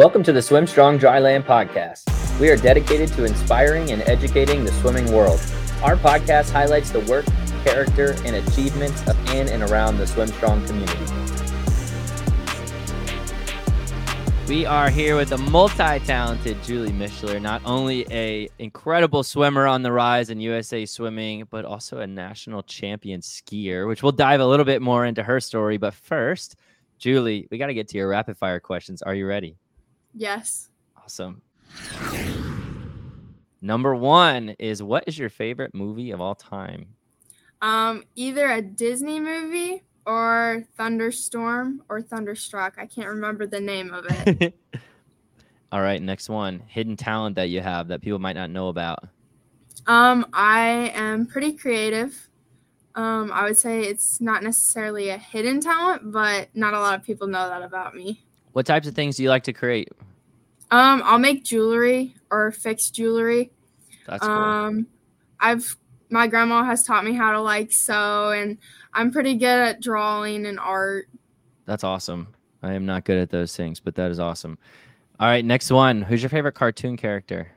Welcome to the Swim Strong Dryland podcast. We are dedicated to inspiring and educating the swimming world. Our podcast highlights the work, character, and achievements of in and around the Swim Strong community. We are here with the multi-talented Julie Mishler, not only a incredible swimmer on the rise in USA swimming, but also a national champion skier, which we'll dive a little bit more into her story. But first, Julie, we got to get to your rapid fire questions. Are you ready? Yes. Awesome. Number one is what is your favorite movie of all time? Um, either a Disney movie or Thunderstorm or Thunderstruck. I can't remember the name of it. all right, next one. Hidden talent that you have that people might not know about. Um, I am pretty creative. Um, I would say it's not necessarily a hidden talent, but not a lot of people know that about me. What types of things do you like to create? Um, I'll make jewelry or fix jewelry. That's cool. Um, I've my grandma has taught me how to like sew, and I'm pretty good at drawing and art. That's awesome. I am not good at those things, but that is awesome. All right, next one. Who's your favorite cartoon character?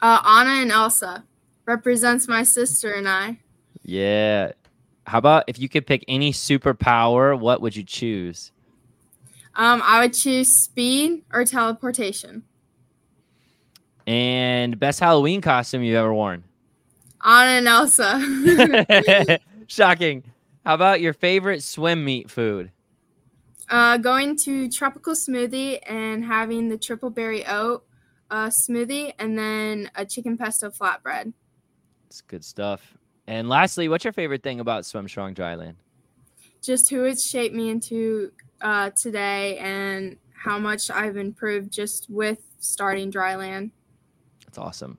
Uh, Anna and Elsa represents my sister and I. Yeah. How about if you could pick any superpower, what would you choose? Um, I would choose speed or teleportation. And best Halloween costume you've ever worn? Anna and Elsa. Shocking. How about your favorite swim meet food? Uh, going to Tropical Smoothie and having the triple berry oat uh, smoothie and then a chicken pesto flatbread. It's good stuff. And lastly, what's your favorite thing about Swim Strong Dryland? Just who it's shaped me into uh, today and how much I've improved just with starting Dryland. That's awesome.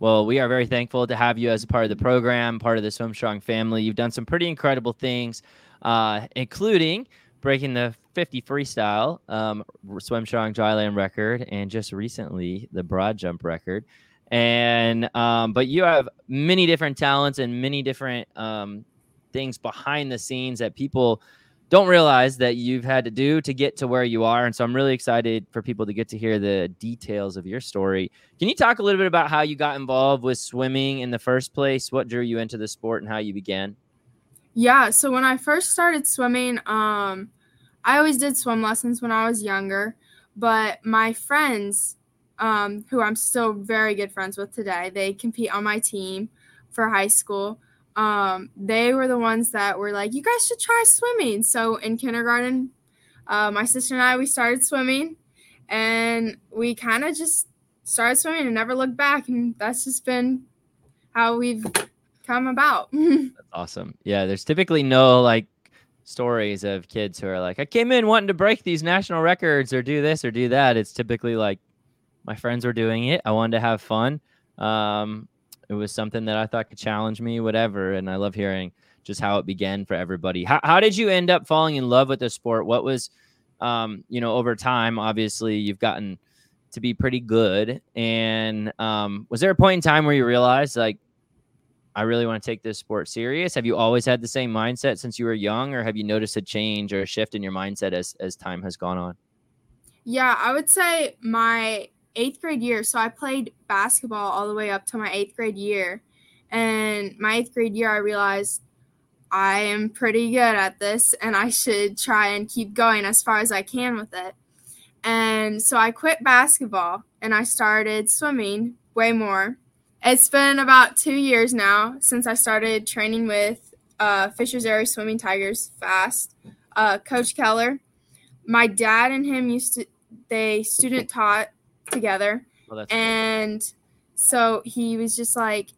Well, we are very thankful to have you as a part of the program, part of the Swim Strong family. You've done some pretty incredible things, uh, including breaking the 50 freestyle um, Swim Strong Dryland record, and just recently the broad jump record. And um, but you have many different talents and many different um, things behind the scenes that people don't realize that you've had to do to get to where you are. And so I'm really excited for people to get to hear the details of your story. Can you talk a little bit about how you got involved with swimming in the first place? What drew you into the sport and how you began? Yeah, so when I first started swimming, um, I always did swim lessons when I was younger, but my friends, um, who I'm still very good friends with today, they compete on my team for high school um, they were the ones that were like, you guys should try swimming. So in kindergarten, uh, my sister and I, we started swimming and we kind of just started swimming and never looked back. And that's just been how we've come about. that's awesome. Yeah. There's typically no like stories of kids who are like, I came in wanting to break these national records or do this or do that. It's typically like my friends were doing it. I wanted to have fun. Um, it was something that I thought could challenge me, whatever. And I love hearing just how it began for everybody. How, how did you end up falling in love with the sport? What was, um, you know, over time, obviously you've gotten to be pretty good. And um, was there a point in time where you realized like, I really want to take this sport serious? Have you always had the same mindset since you were young, or have you noticed a change or a shift in your mindset as as time has gone on? Yeah, I would say my eighth grade year. So I played basketball all the way up to my eighth grade year. And my eighth grade year, I realized I am pretty good at this and I should try and keep going as far as I can with it. And so I quit basketball and I started swimming way more. It's been about two years now since I started training with uh, Fishers Area Swimming Tigers Fast. Uh, Coach Keller, my dad and him used to, they student taught together. Oh, and cool. so he was just like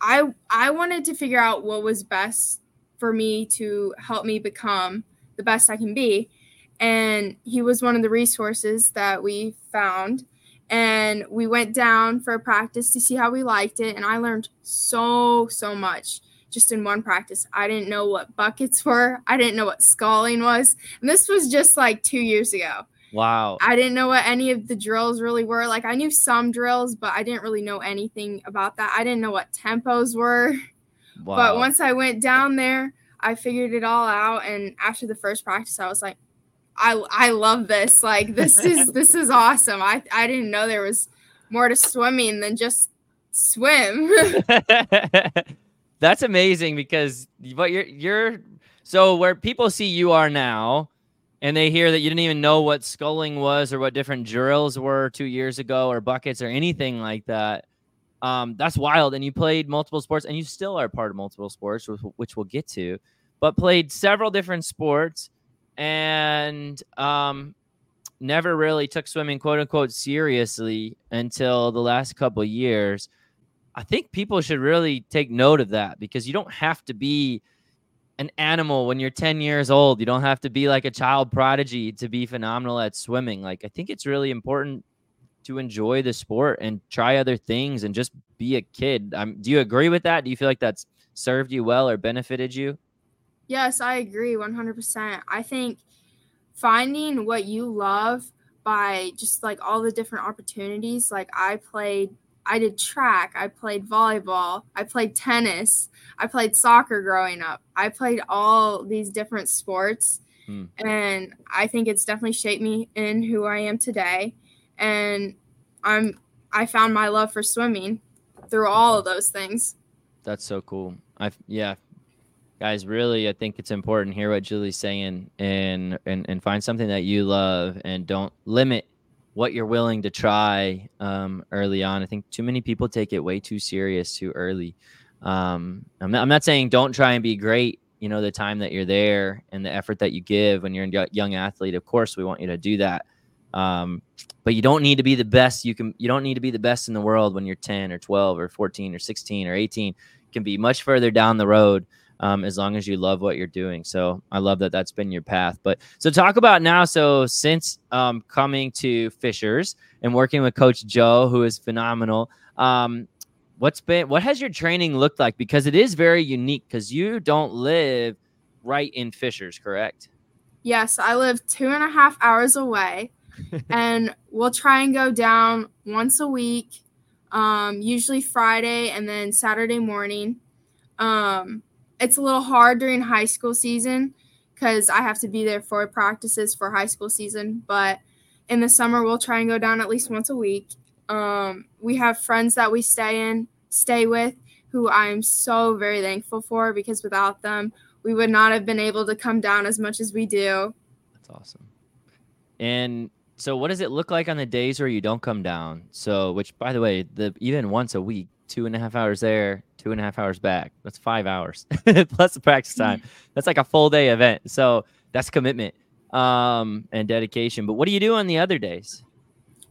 I I wanted to figure out what was best for me to help me become the best I can be. And he was one of the resources that we found. And we went down for a practice to see how we liked it. And I learned so, so much just in one practice. I didn't know what buckets were, I didn't know what sculling was. And this was just like two years ago. Wow. I didn't know what any of the drills really were. Like I knew some drills, but I didn't really know anything about that. I didn't know what tempos were. Wow. But once I went down there, I figured it all out and after the first practice I was like, I I love this. Like this is this is awesome. I I didn't know there was more to swimming than just swim. That's amazing because what you're you're so where people see you are now and they hear that you didn't even know what sculling was or what different drills were two years ago or buckets or anything like that. Um, that's wild. And you played multiple sports and you still are part of multiple sports, which we'll get to, but played several different sports and um, never really took swimming quote unquote seriously until the last couple years. I think people should really take note of that because you don't have to be an animal when you're 10 years old. You don't have to be like a child prodigy to be phenomenal at swimming. Like, I think it's really important to enjoy the sport and try other things and just be a kid. Do you agree with that? Do you feel like that's served you well or benefited you? Yes, I agree 100%. I think finding what you love by just like all the different opportunities, like I played I did track, I played volleyball, I played tennis, I played soccer growing up. I played all these different sports. Hmm. And I think it's definitely shaped me in who I am today. And I'm I found my love for swimming through all of those things. That's so cool. I yeah, guys really i think it's important to hear what julie's saying and and and find something that you love and don't limit what you're willing to try um, early on. I think too many people take it way too serious too early. Um, I'm, not, I'm not saying don't try and be great you know the time that you're there and the effort that you give when you're a young athlete. Of course we want you to do that. Um, but you don't need to be the best you can you don't need to be the best in the world when you're 10 or 12 or 14 or 16 or 18 it can be much further down the road um, as long as you love what you're doing. So I love that that's been your path. But so talk about now. So since um, coming to Fishers and working with Coach Joe, who is phenomenal, um, what's been what has your training looked like? Because it is very unique because you don't live right in Fishers, correct? Yes, I live two and a half hours away, and we'll try and go down once a week. Um, usually Friday and then Saturday morning. Um, it's a little hard during high school season because I have to be there for practices for high school season. But in the summer, we'll try and go down at least once a week. Um, we have friends that we stay in, stay with, who I'm so very thankful for because without them, we would not have been able to come down as much as we do. That's awesome. And so, what does it look like on the days where you don't come down? So, which, by the way, the even once a week, two and a half hours there, two and a half hours back. That's five hours plus the practice time. That's like a full day event. So that's commitment um, and dedication. But what do you do on the other days?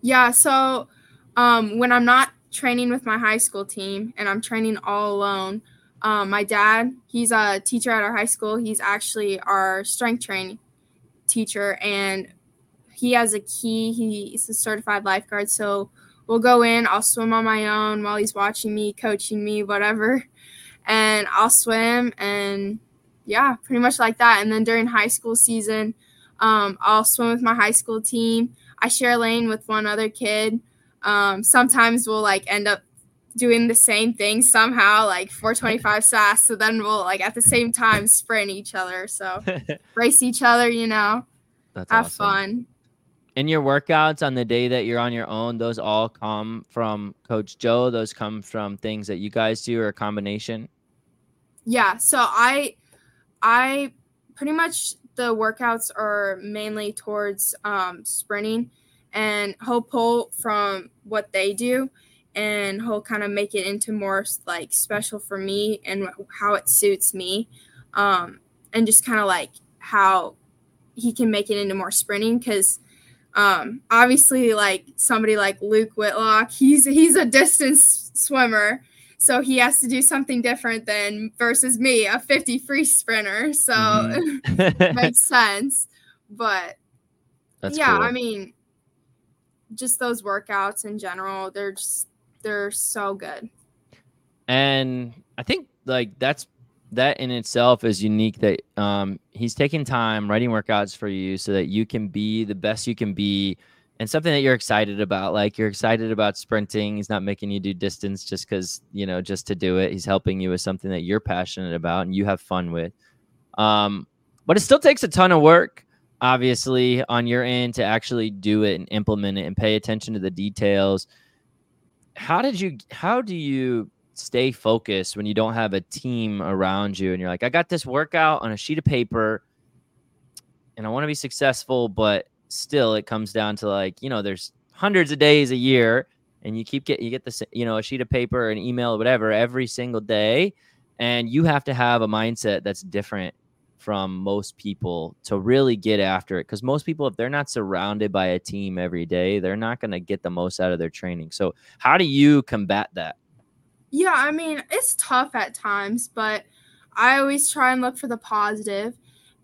Yeah. So um, when I'm not training with my high school team and I'm training all alone, um, my dad, he's a teacher at our high school. He's actually our strength training teacher, and he has a key. He's a certified lifeguard. So we'll go in, I'll swim on my own while he's watching me, coaching me, whatever. And I'll swim and yeah, pretty much like that. And then during high school season, um, I'll swim with my high school team. I share a lane with one other kid. Um, sometimes we'll like end up doing the same thing somehow, like 425 SAS. So then we'll like at the same time sprint each other. So race each other, you know, That's have awesome. fun in your workouts on the day that you're on your own, those all come from Coach Joe. Those come from things that you guys do or a combination. Yeah. So I, I pretty much the workouts are mainly towards um, sprinting, and he'll pull from what they do, and he'll kind of make it into more like special for me and how it suits me, um, and just kind of like how he can make it into more sprinting because um, obviously, like somebody like Luke Whitlock, he's he's a distance swimmer, so he has to do something different than versus me, a 50 free sprinter. So mm-hmm. makes sense. But That's yeah, cool. I mean, just those workouts in general, they're just they're so good. And I think like that's that in itself is unique that um, he's taking time writing workouts for you so that you can be the best you can be and something that you're excited about. Like you're excited about sprinting. He's not making you do distance just because you know just to do it. He's helping you with something that you're passionate about and you have fun with. Um, but it still takes a ton of work obviously on your end to actually do it and implement it and pay attention to the details. How did you how do you stay focused when you don't have a team around you and you're like, I got this workout on a sheet of paper and I want to be successful, but still it comes down to like, you know, there's hundreds of days a year and you keep getting, you get this, you know, a sheet of paper, an email, whatever every single day. And you have to have a mindset that's different from most people to really get after it because most people if they're not surrounded by a team every day they're not going to get the most out of their training so how do you combat that yeah i mean it's tough at times but i always try and look for the positive.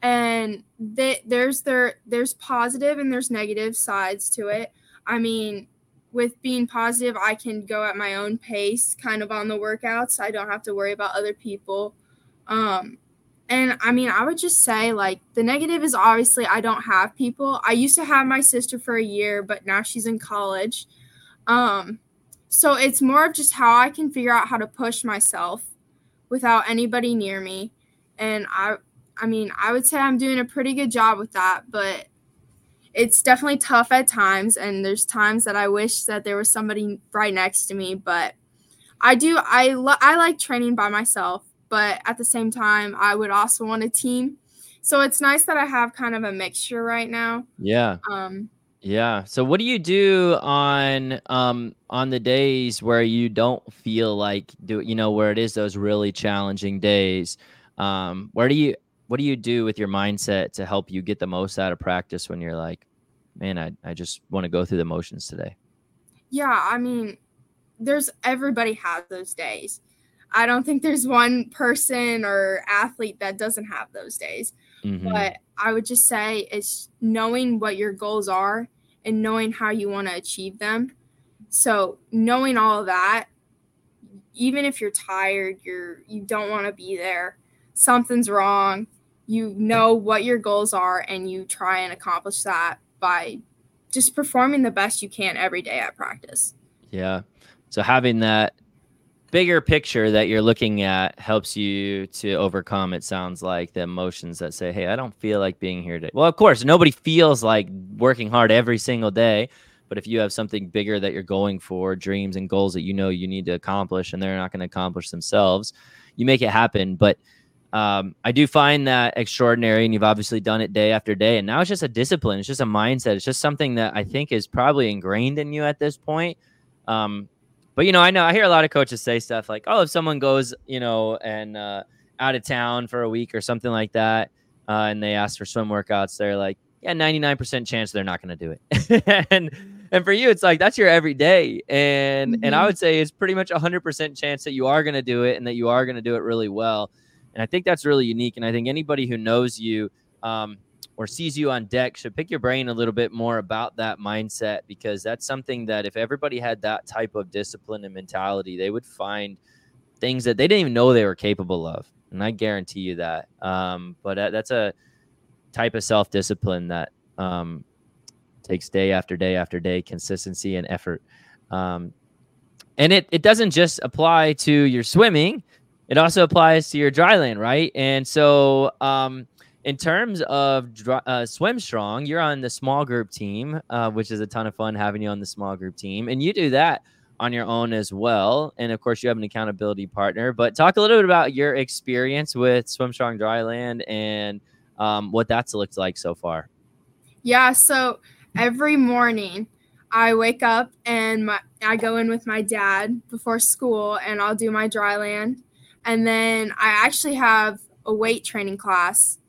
and they, there's there there's positive and there's negative sides to it i mean with being positive i can go at my own pace kind of on the workouts i don't have to worry about other people um, and I mean, I would just say like the negative is obviously I don't have people. I used to have my sister for a year, but now she's in college. Um, so it's more of just how I can figure out how to push myself without anybody near me. And I I mean, I would say I'm doing a pretty good job with that, but it's definitely tough at times and there's times that I wish that there was somebody right next to me, but I do I lo- I like training by myself but at the same time, I would also want a team. So it's nice that I have kind of a mixture right now. Yeah. Um, yeah. So what do you do on um on the days where you don't feel like do you know where it is those really challenging days? Um, where do you what do you do with your mindset to help you get the most out of practice when you're like, man, I, I just want to go through the motions today? Yeah, I mean, there's everybody has those days. I don't think there's one person or athlete that doesn't have those days. Mm-hmm. But I would just say it's knowing what your goals are and knowing how you want to achieve them. So knowing all of that, even if you're tired, you're you don't want to be there, something's wrong. You know what your goals are and you try and accomplish that by just performing the best you can every day at practice. Yeah. So having that bigger picture that you're looking at helps you to overcome it sounds like the emotions that say hey i don't feel like being here today. Well of course nobody feels like working hard every single day but if you have something bigger that you're going for dreams and goals that you know you need to accomplish and they're not going to accomplish themselves you make it happen. But um, i do find that extraordinary and you've obviously done it day after day and now it's just a discipline it's just a mindset it's just something that i think is probably ingrained in you at this point. Um, but you know, I know I hear a lot of coaches say stuff like, "Oh, if someone goes, you know, and uh, out of town for a week or something like that, uh, and they ask for swim workouts, they're like, yeah, ninety nine percent chance they're not going to do it." and and for you, it's like that's your everyday, and mm-hmm. and I mm-hmm. would say it's pretty much a hundred percent chance that you are going to do it and that you are going to do it really well. And I think that's really unique. And I think anybody who knows you, um, or sees you on deck should pick your brain a little bit more about that mindset because that's something that if everybody had that type of discipline and mentality, they would find things that they didn't even know they were capable of. And I guarantee you that. Um, but that's a type of self discipline that um, takes day after day after day, consistency and effort. Um, and it, it doesn't just apply to your swimming, it also applies to your dry land, right? And so, um, in terms of uh, Swim Strong, you're on the small group team, uh, which is a ton of fun having you on the small group team, and you do that on your own as well. And of course, you have an accountability partner. But talk a little bit about your experience with Swim Strong Dryland and um, what that's looked like so far. Yeah. So every morning, I wake up and my, I go in with my dad before school, and I'll do my dryland, and then I actually have a weight training class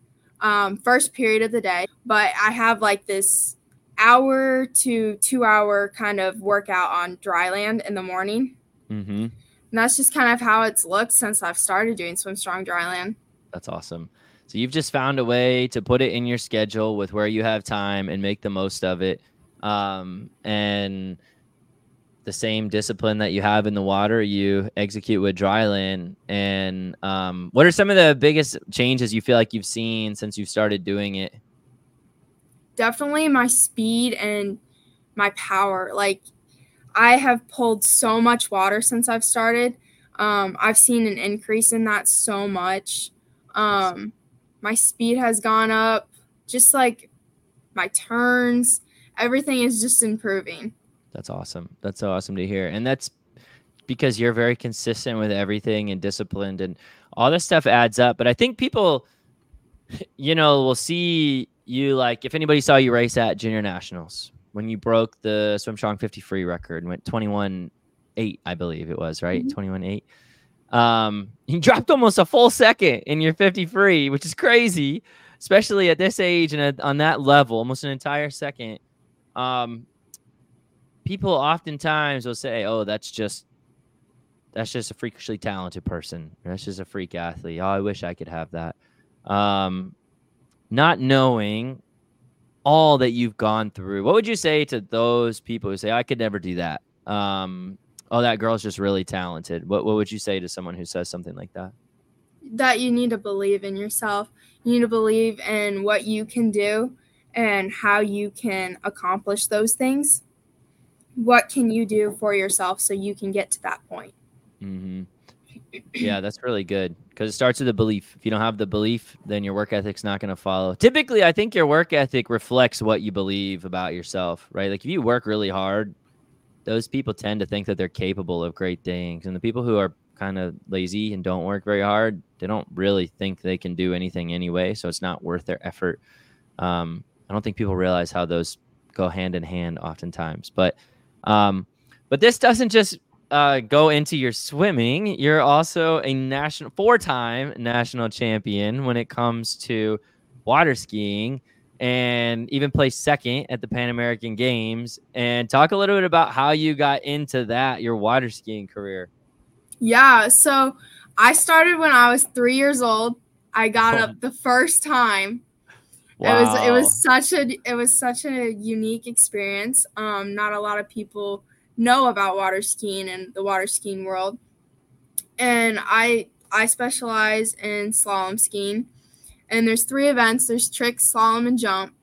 um, first period of the day, but I have like this hour to two hour kind of workout on dry land in the morning. Mm-hmm. And that's just kind of how it's looked since I've started doing Swim Strong Dryland. That's awesome. So you've just found a way to put it in your schedule with where you have time and make the most of it. Um, and the same discipline that you have in the water you execute with dryland and um, what are some of the biggest changes you feel like you've seen since you've started doing it? Definitely my speed and my power. Like i have pulled so much water since i've started. Um, i've seen an increase in that so much. Um, my speed has gone up. Just like my turns, everything is just improving. That's awesome. That's so awesome to hear. And that's because you're very consistent with everything and disciplined and all this stuff adds up. But I think people, you know, will see you like if anybody saw you race at junior nationals when you broke the swim strong 50 free record and went 21 8, I believe it was, right? Mhm. 21 8. Um, you dropped almost a full second in your 50 free, which is crazy, especially at this age and on that level, almost an entire second. Um, people oftentimes will say, "Oh, that's just that's just a freakishly talented person. That's just a freak athlete. Oh, I wish I could have that." Um, not knowing all that you've gone through, what would you say to those people who say, "I could never do that"? Um, oh, that girl's just really talented. What what would you say to someone who says something like that? That you need to believe in yourself. You need to believe in what you can do and how you can accomplish those things. What can you do for yourself so you can get to that point? hmm Yeah, that's really good because it starts with the belief. If you don't have the belief, then your work ethic's not going to follow. Typically, I think your work ethic reflects what you believe about yourself, right? Like if you work really hard, those people tend to think that they're capable of great things. And the people who are kind of lazy and don't work very hard, they don't really think they can do anything anyway. So it's not worth their effort. Um, I don't think people realize how those go hand in hand oftentimes. But um, but this doesn't just uh, go into your swimming. You're also a national four-time national champion when it comes to water skiing and even placed second at the Pan American Games. And talk a little bit about how you got into that, your water skiing career. Yeah, so I started when I was three years old. I got Oh. up the first time. It was it was such a it was such a unique experience. Um, not a lot of people know about water skiing and the water skiing world. And I I specialize in slalom skiing. And there's three events. There's trick, slalom, and jump.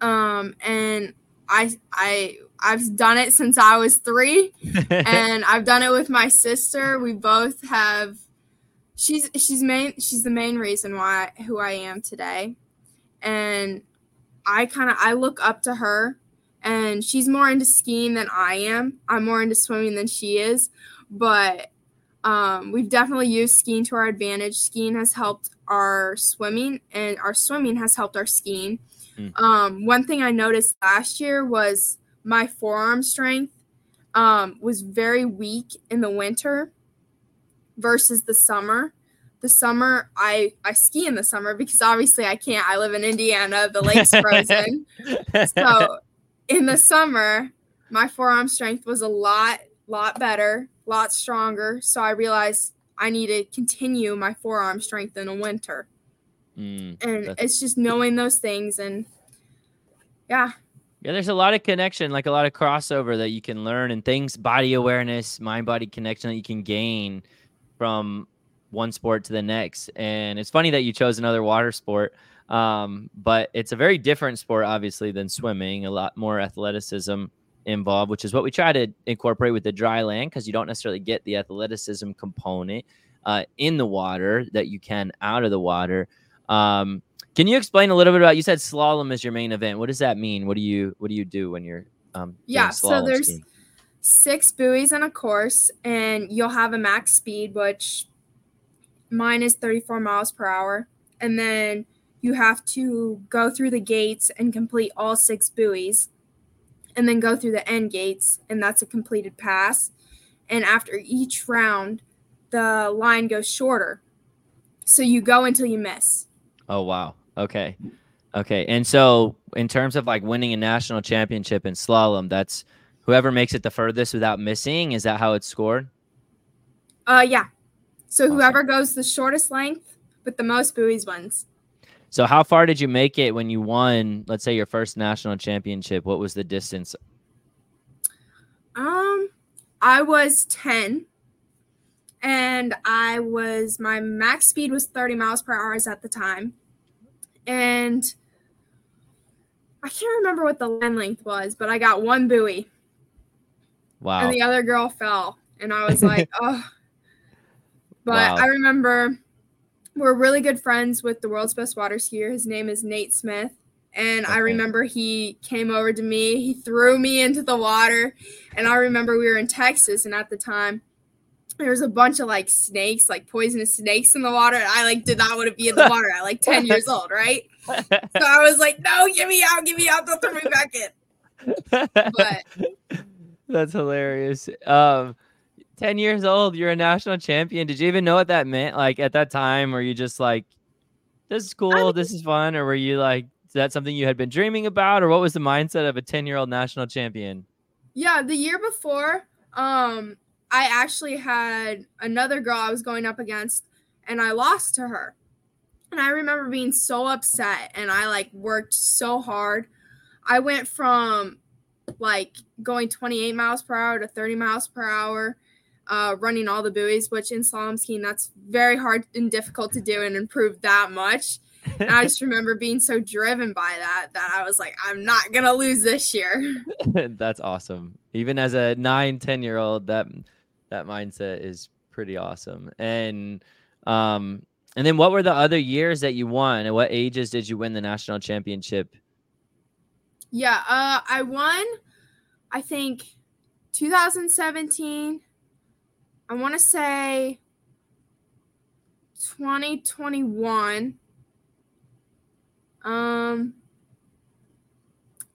Um, and I I I've done it since I was three and I've done it with my sister. We both have. She's she's main she's the main reason why who I am today, and I kind of I look up to her, and she's more into skiing than I am. I'm more into swimming than she is, but um, we've definitely used skiing to our advantage. Skiing has helped our swimming, and our swimming has helped our skiing. Mm. Um, one thing I noticed last year was my forearm strength um, was very weak in the winter versus the summer. The summer, I I ski in the summer because obviously I can't. I live in Indiana. The lake's frozen. so in the summer, my forearm strength was a lot lot better, lot stronger. So I realized I need to continue my forearm strength in the winter. Mm. And it's just knowing those things and yeah, Yeah, there's a lot of connection, like a lot of crossover that you can learn and things, body awareness, mind body connection that you can gain from one sport to the next. And it's funny that you chose another water sport, um, but it's a very different sport, obviously, than swimming, a lot more athleticism involved, which is what we try to incorporate with the dry land because you don't necessarily get the athleticism component uh, in the water that you can out of the water. Um, can you explain a little bit about? You said slalom is your main event. What does that mean? What do you What do you do when you're um, Yeah, so there's- skiing? six buoys in a course and you'll have a max speed which mine is 34 miles per hour and then you have to go through the gates and complete all six buoys and then go through the end gates and that's a completed pass and after each round the line goes shorter so you go until you miss Oh wow. Okay. Okay. And so in terms of like winning a national championship in slalom, that's whoever makes it the furthest without missing. Is that how it's scored? uh yeah so Awesome. whoever goes the shortest length with the most buoys wins So how far did you make it when you won, let's say your first national championship? What was the distance? Um, I was 10 and I was my max speed was 30 miles per hour at the time. And I can't remember what the line length was, but I got one buoy Wow. and the other girl fell. And I was like, oh. But Wow. I remember we're really good friends with the world's best water skier. His name is Nate Smith. And I remember he came over to me, he threw me into the water. And I remember we were in Texas, and at the time, there was a bunch of like snakes, like poisonous snakes in the water. And I like did not want to be in the water at like 10 years old, right? So I was like, no, get me out, get me out, don't throw me back in. But That's hilarious. Um, 10 years old, you're a national champion. Did you even know what that meant? Like at that time, were you just like, this is cool, this is fun? Or were you like, is that something you had been dreaming about? Or what was the mindset of a 10 year old national champion? Yeah, the year before, um, I actually had another girl I was going up against, and I lost to her. And I remember being so upset, and I like worked so hard. I went from like going 28 miles per hour to 30 miles per hour, uh, running all the buoys, which in slalom skiing that's very hard and difficult to do and improve that much. And I just remember being so driven by that that I was like, I'm not gonna lose this year. That's awesome. Even as a nine, 10 year old, that that mindset is pretty awesome. And um, and then what were the other years that you won? At what ages did you win the national championship? Yeah, uh, I won. I think 2017. I want to say 2021. Um,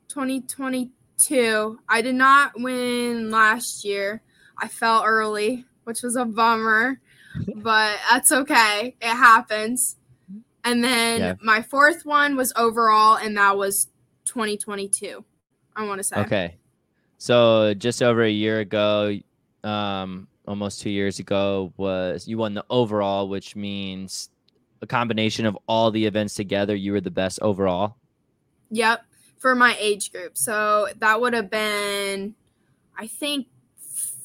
2022. I did not win last year. I fell early, which was a bummer, but that's okay. It happens. And then Yeah. my fourth one was overall, and that was 2022. I want to say. Okay. So just over a year ago, um, almost two years ago, was you won the overall, which means a combination of all the events together, you were the best overall. Yep, for my age group. So that would have been, I think,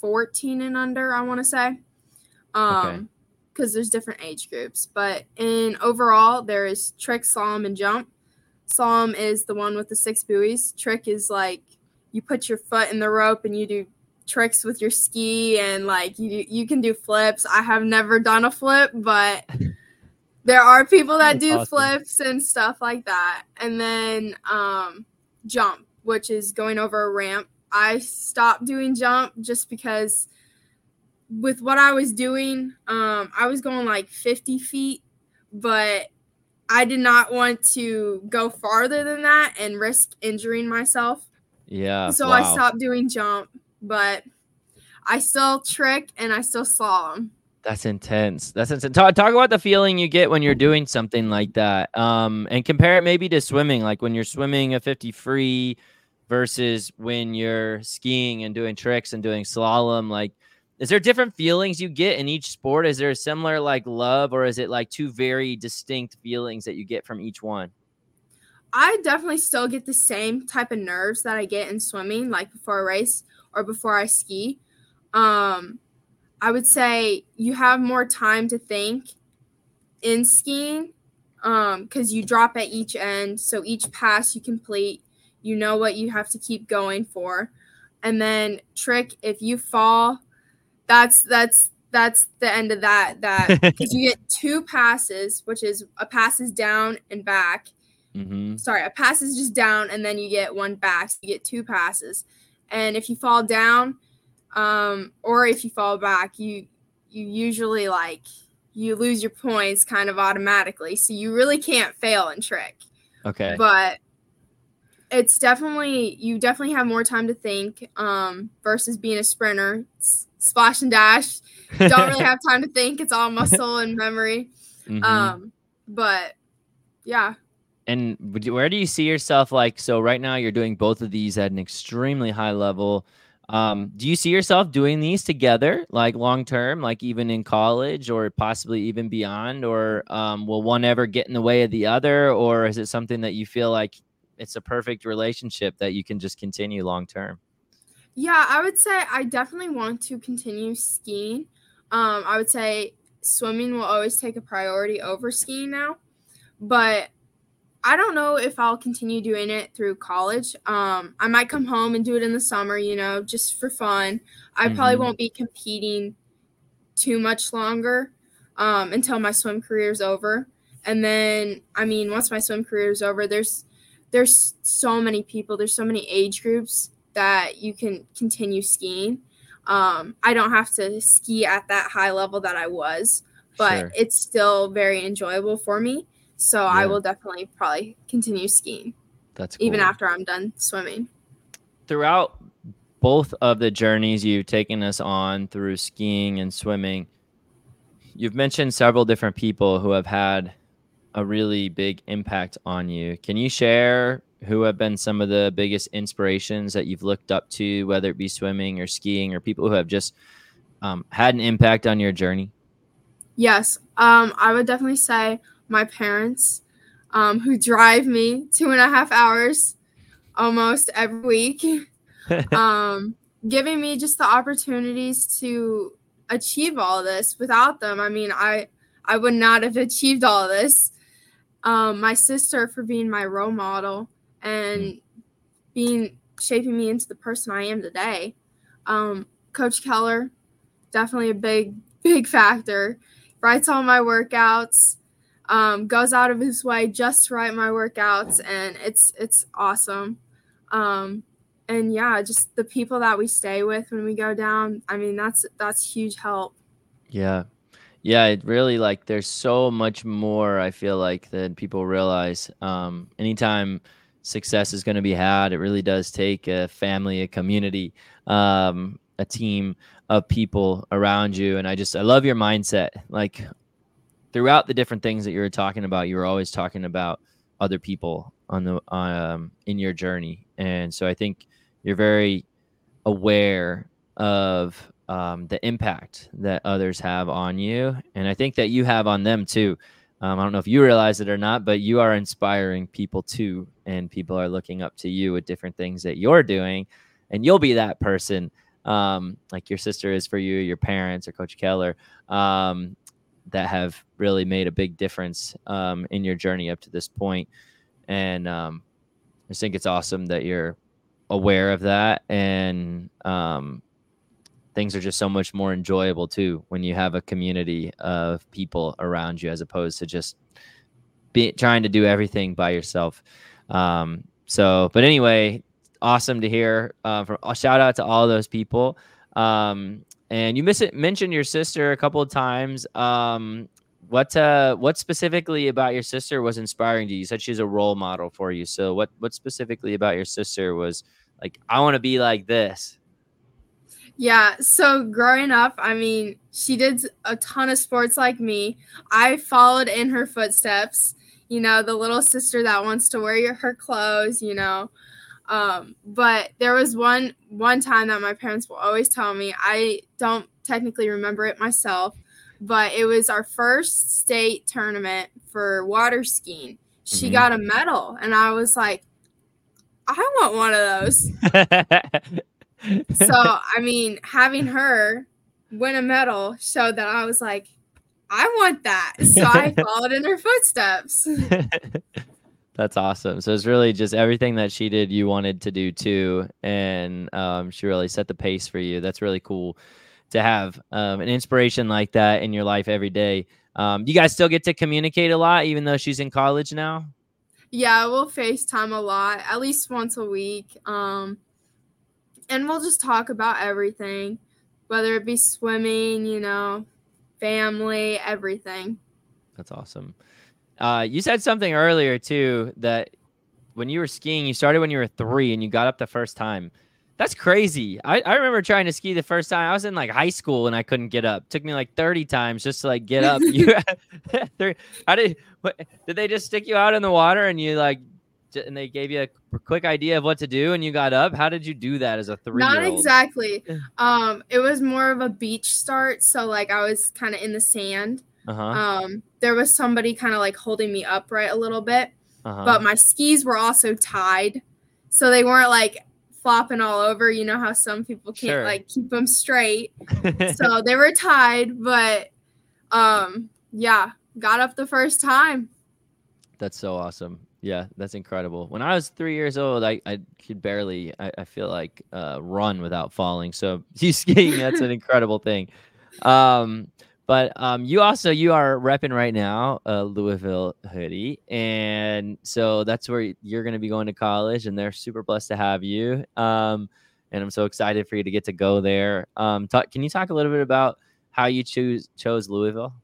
14 and under, I want to say. Um, because there's different age groups. But in overall, there is trick, slalom, and jump. Slalom is the one with the six buoys. Trick is like you put your foot in the rope and you do tricks with your ski and like you you can do flips. I have never done a flip, but there are people that That's do awesome. flips and stuff like that. And then um jump, which is going over a ramp. I stopped doing jump just because with what I was doing, um, I was going like 50 feet, but I did not want to go farther than that and risk injuring myself. Yeah. so I stopped doing jump, but I still trick and I still slalom. That's intense. That's intense. Talk, talk about the feeling you get when you're doing something like that. Um, and compare it maybe to swimming, like when you're swimming a 50 free versus when you're skiing and doing tricks and doing slalom. Like, is there different feelings you get in each sport? Is there a similar like love, or is it like two very distinct feelings that you get from each one? I definitely still get the same type of nerves that I get in swimming, like before a race or before I ski. Um, I would say you have more time to think in skiing because you drop at each end. So each pass you complete, you know what you have to keep going for. And then trick, if you fall, that's that's that's the end of that. That because you get two passes, which is a pass is down and back Mm-hmm. sorry, a pass is just down and then you get one back. So you get two passes. And if you fall down, um, or if you fall back, you you usually like you lose your points kind of automatically. So you really can't fail in trick. Okay. But it's definitely you definitely have more time to think um, versus being a sprinter. S- splash and dash. Don't really have time to think. It's all muscle and memory. Mhm. Um, but yeah, and where do you see yourself like so right now you're doing both of these at an extremely high level. Um, do you see yourself doing these together like long term like even in college or possibly even beyond? Or um, will one ever get in the way of the other? Or is it something that you feel like it's a perfect relationship that you can just continue long term? Yeah, I would say I definitely want to continue skiing. Um, I would say swimming will always take a priority over skiing now, but I don't know if I'll continue doing it through college. Um, I might come home and do it in the summer, you know, just for fun. I probably Mhm. won't be competing too much longer um, until my swim career is over. And then, I mean, once my swim career is over, there's there's so many people, there's so many age groups that you can continue skiing. Um, I don't have to ski at that high level that I was, but sure. it's still very enjoyable for me. So yeah. I will definitely probably continue skiing. That's cool. even after I'm done swimming. Throughout both of the journeys you've taken us on through skiing and swimming, you've mentioned several different people who have had a really big impact on you. Can you share who have been some of the biggest inspirations that you've looked up to, whether it be swimming or skiing, or people who have just um, had an impact on your journey? Yes, um, I would definitely say my parents, um, who drive me two and a half hours almost every week, um, giving me just the opportunities to achieve all this. Without them, I mean, I I would not have achieved all this. Um, my sister for being my role model and mm. being shaping me into the person I am today. Um, Coach Keller, definitely a big big factor. Writes all my workouts, um, goes out of his way just to write my workouts, and it's it's awesome. Um, and yeah, just the people that we stay with when we go down. I mean, that's that's huge help. Yeah, yeah. It really like there's so much more. I feel like than people realize. Um, anytime success is going to be had, it really does take a family, a community, um, a team of people around you. And I just I love your mindset. Like throughout the different things that you were talking about, you were always talking about other people on the um in your journey. And so I think you're very aware of um, the impact that others have on you, and I think that you have on them too. Um, I don't know if you realize it or not, but you are inspiring people too, and people are looking up to you with different things that you're doing, and you'll be that person, um, like your sister is for you, your parents, or Coach Keller, um, that have really made a big difference um, in your journey up to this point. And um, I think it's awesome that you're aware of that, and um, things are just so much more enjoyable too when you have a community of people around you as opposed to just be trying to do everything by yourself. Um, so, but anyway, awesome to hear. Uh, from a shout out to all those people. Um, and you miss it, mentioned your sister a couple of times. Um, what uh, what specifically about your sister was inspiring to you? You said she's a role model for you. So, what what specifically about your sister was like? I want to be like this. Yeah. So growing up, I mean, she did a ton of sports like me. I followed in her footsteps. You know, the little sister that wants to wear her clothes. You know, um, but there was one one time that my parents will always tell me. I don't technically remember it myself, but it was our first state tournament for water skiing. She mm-hmm. got a medal, and I was like, I want one of those. so I mean, having her win a medal showed that I was like, I want that. So I followed in her footsteps. That's awesome. So it's really just everything that she did, you wanted to do too, and um, she really set the pace for you. That's really cool to have um, an inspiration like that in your life every day. Um, you guys still get to communicate a lot, even though she's in college now. Yeah, we'll FaceTime a lot, at least once a week. Um, and we'll just talk about everything, whether it be swimming, you know, family, everything. That's awesome. Uh, you said something earlier too that when you were skiing, you started when you were three and you got up the first time. That's crazy. I, I remember trying to ski the first time. I was in like high school and I couldn't get up. It took me like 30 times just to like get up. you how did what, did they just stick you out in the water and you like and they gave you a quick idea of what to do and you got up? How did you do that as a 3 Not exactly. Um it was more of a beach start, so like I was kind of in the sand uh-huh. Um, there was somebody kind of like holding me upright a little bit, uh-huh. but my skis were also tied, so they weren't like flopping all over. You know how some people can't sure. like keep them straight, so they were tied. But um, yeah, got up the first time. That's so awesome. Yeah, that's incredible. When I was three years old, I, I could barely, I, I feel like, uh, run without falling. So you skiing, that's an incredible thing. Um, But um, you also you are repping right now a Louisville hoodie, and so that's where you're going to be going to college, and they're super blessed to have you. Um, and I'm so excited for you to get to go there. Um, talk, can you talk a little bit about how you choose chose Louisville?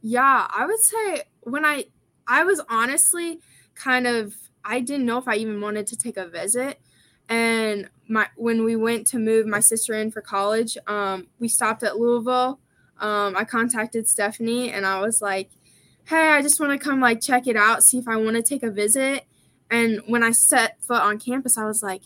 Yeah, I would say when I I was honestly kind of I didn't know if I even wanted to take a visit. And my when we went to move my sister in for college, um, we stopped at Louisville um, I contacted Stephanie and I was like, hey, I just want to come like check it out, see if I want to take a visit. And when I set foot on campus, I was like,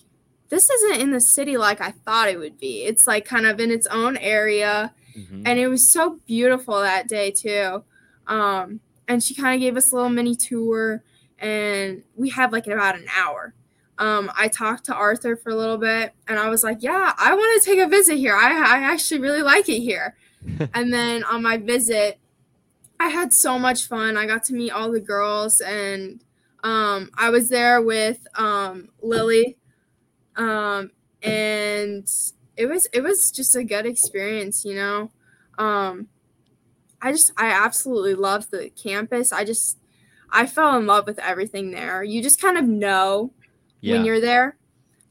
this isn't in the city like I thought it would be. It's like kind of in its own area. Mm-hmm. And it was so beautiful that day, too. Um, and she kind of gave us a little mini tour, and we had like about an hour. Um, I talked to Arthur for a little bit, and I was like, yeah, I want to take a visit here. I, I actually really like it here. And then on my visit, I had so much fun. I got to meet all the girls, and um, I was there with um, Lily, um, and it was it was just a good experience. You know, um, I just I absolutely loved the campus. I just I fell in love with everything there. You just kind of know yeah. when you're there.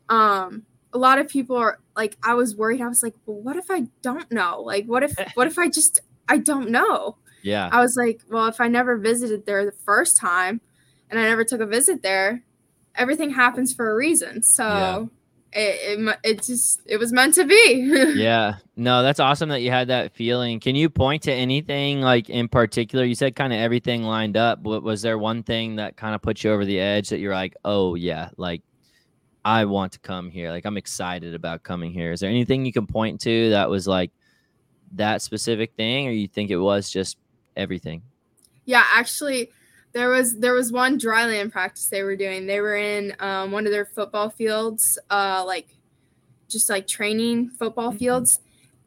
Um, a lot of people are like I was worried. I was like, well, what if I don't know? Like what if what if I just I don't know? Yeah. I was like, well, if I never visited there the first time and I never took a visit there, everything happens for a reason. So yeah. It, it, it just it was meant to be yeah no that's awesome that you had that feeling can you point to anything like in particular you said kind of everything lined up but was there one thing that kind of put you over the edge that you're like oh yeah like I want to come here. Like I'm excited about coming here. Is there anything you can point to that was like that specific thing, or you think it was just everything? Yeah, actually, there was there was one dryland practice they were doing. They were in um, one of their football fields, uh, like just like training football mm-hmm. fields.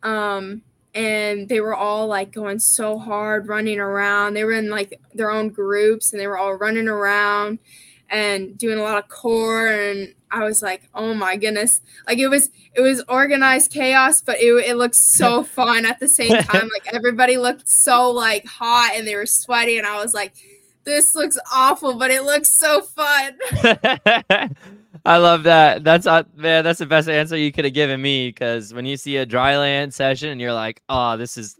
Um, and they were all like going so hard running around. They were in like their own groups and they were all running around and doing a lot of core and I was like, oh my goodness. Like it was it was organized chaos, but it, it looked so fun at the same time. Like everybody looked so like hot and they were sweaty and I was like, this looks awful, but it looks so fun. I love that. That's uh, man, that's the best answer you could have given me because when you see a dry land session and you're like, oh, this is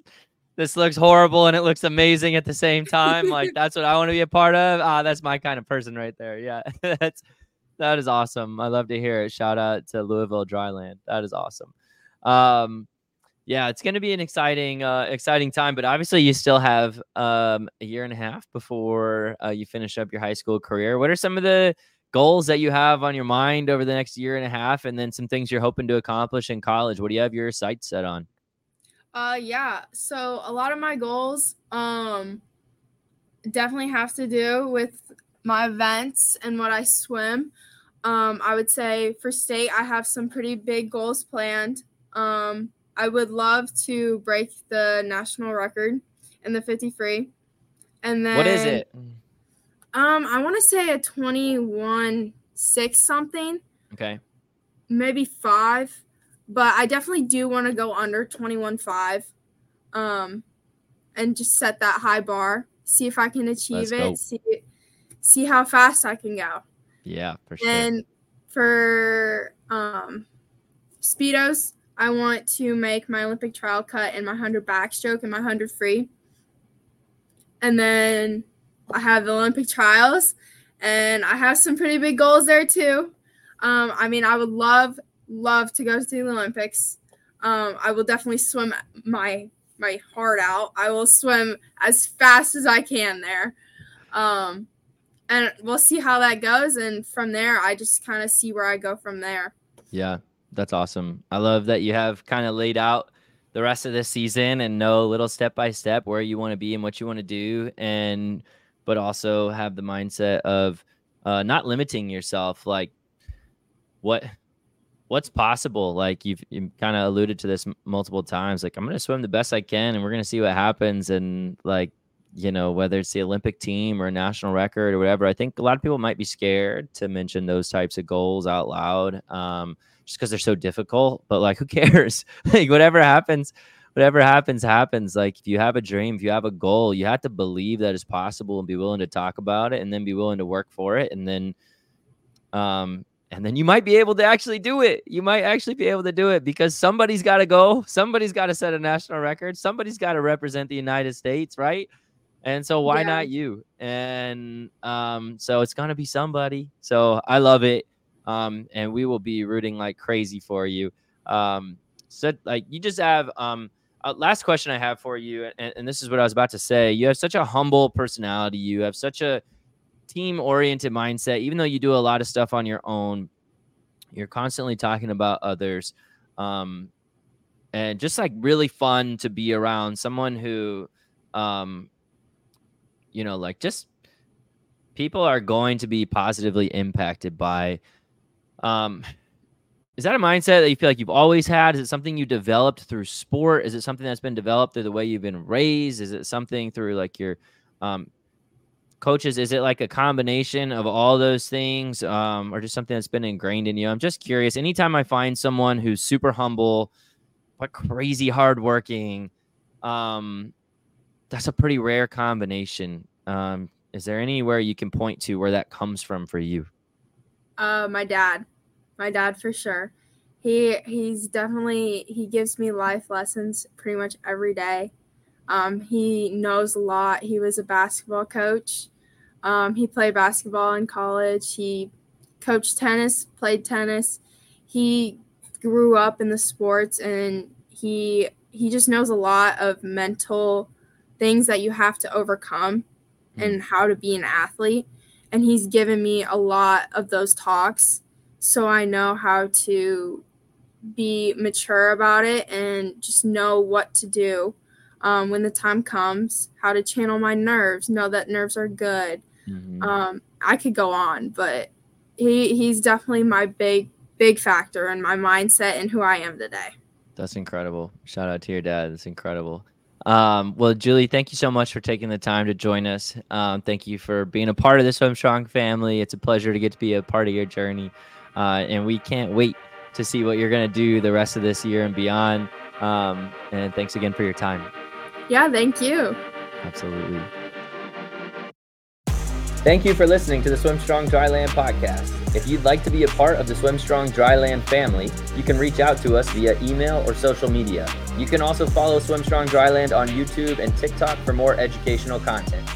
this looks horrible and it looks amazing at the same time. like that's what I want to be a part of. Ah, that's my kind of person right there. Yeah. that's that is awesome. I love to hear it. Shout out to Louisville Dryland. That is awesome. Um, yeah, it's going to be an exciting, uh, exciting time. But obviously, you still have um, a year and a half before uh, you finish up your high school career. What are some of the goals that you have on your mind over the next year and a half, and then some things you're hoping to accomplish in college? What do you have your sights set on? Uh, yeah. So a lot of my goals, um, definitely have to do with my events and what I swim. Um, I would say for state, I have some pretty big goals planned. Um, I would love to break the national record in the 50 free. And then what is it? Um, I want to say a 21 6 something. Okay. Maybe five, but I definitely do want to go under 21.5 Um, and just set that high bar. See if I can achieve Let's it. Go. See, see how fast I can go. Yeah, for sure. And for um, speedos, I want to make my Olympic trial cut and my 100 backstroke and my 100 free. And then I have the Olympic trials, and I have some pretty big goals there too. Um, I mean, I would love, love to go to the Olympics. Um, I will definitely swim my my heart out. I will swim as fast as I can there. Um, and we'll see how that goes. And from there, I just kind of see where I go from there. Yeah, that's awesome. I love that you have kind of laid out the rest of this season and know little step by step where you want to be and what you want to do, and but also have the mindset of uh, not limiting yourself. Like what what's possible like you've, you've kind of alluded to this m- multiple times like i'm gonna swim the best i can and we're gonna see what happens and like you know, whether it's the Olympic team or a national record or whatever. I think a lot of people might be scared to mention those types of goals out loud um, just because they're so difficult. But like, who cares? like, whatever happens, whatever happens, happens. Like if you have a dream, if you have a goal, you have to believe that it's possible and be willing to talk about it and then be willing to work for it. And then, um, and then you might be able to actually do it. You might actually be able to do it because somebody's got to go. Somebody's got to set a national record. Somebody's got to represent the United States, right? And so why yeah. not you? And um, so it's gonna be somebody. So I love it. Um, and we will be rooting like crazy for you. Um, so like you just have um uh, last question I have for you, and, and this is what I was about to say. You have such a humble personality. You have such a team oriented mindset. Even though you do a lot of stuff on your own, you're constantly talking about others. Um, and just like really fun to be around someone who um, you know, like just people are going to be positively impacted by um is that a mindset that you feel like you've always had? Is it something you developed through sport? Is it something that's been developed through the way you've been raised? Is it something through like your um, coaches? Is it like a combination of all those things um, or just something that's been ingrained in you? I'm just curious. Anytime I find someone who's super humble, but crazy hardworking, um, that's a pretty rare combination. Um, is there anywhere you can point to where that comes from for you? Uh, my dad, my dad for sure. He he's definitely he gives me life lessons pretty much every day. Um, he knows a lot. He was a basketball coach. Um, he played basketball in college. He coached tennis, played tennis. He grew up in the sports, and he he just knows a lot of mental things that you have to overcome mm. and how to be an athlete. And he's given me a lot of those talks so I know how to be mature about it and just know what to do um, when the time comes, how to channel my nerves, know that nerves are good. Mm-hmm. Um, I could go on, but he he's definitely my big big factor in my mindset and who I am today. That's incredible. Shout out to your dad. That's incredible. Um, well, Julie, thank you so much for taking the time to join us. Um, thank you for being a part of this Swim Strong family. It's a pleasure to get to be a part of your journey. Uh, and we can't wait to see what you're going to do the rest of this year and beyond. Um, and thanks again for your time. Yeah, thank you. Absolutely. Thank you for listening to the Swim Strong Dryland podcast. If you'd like to be a part of the Swim Strong Dryland family, you can reach out to us via email or social media. You can also follow Swim Strong Dryland on YouTube and TikTok for more educational content.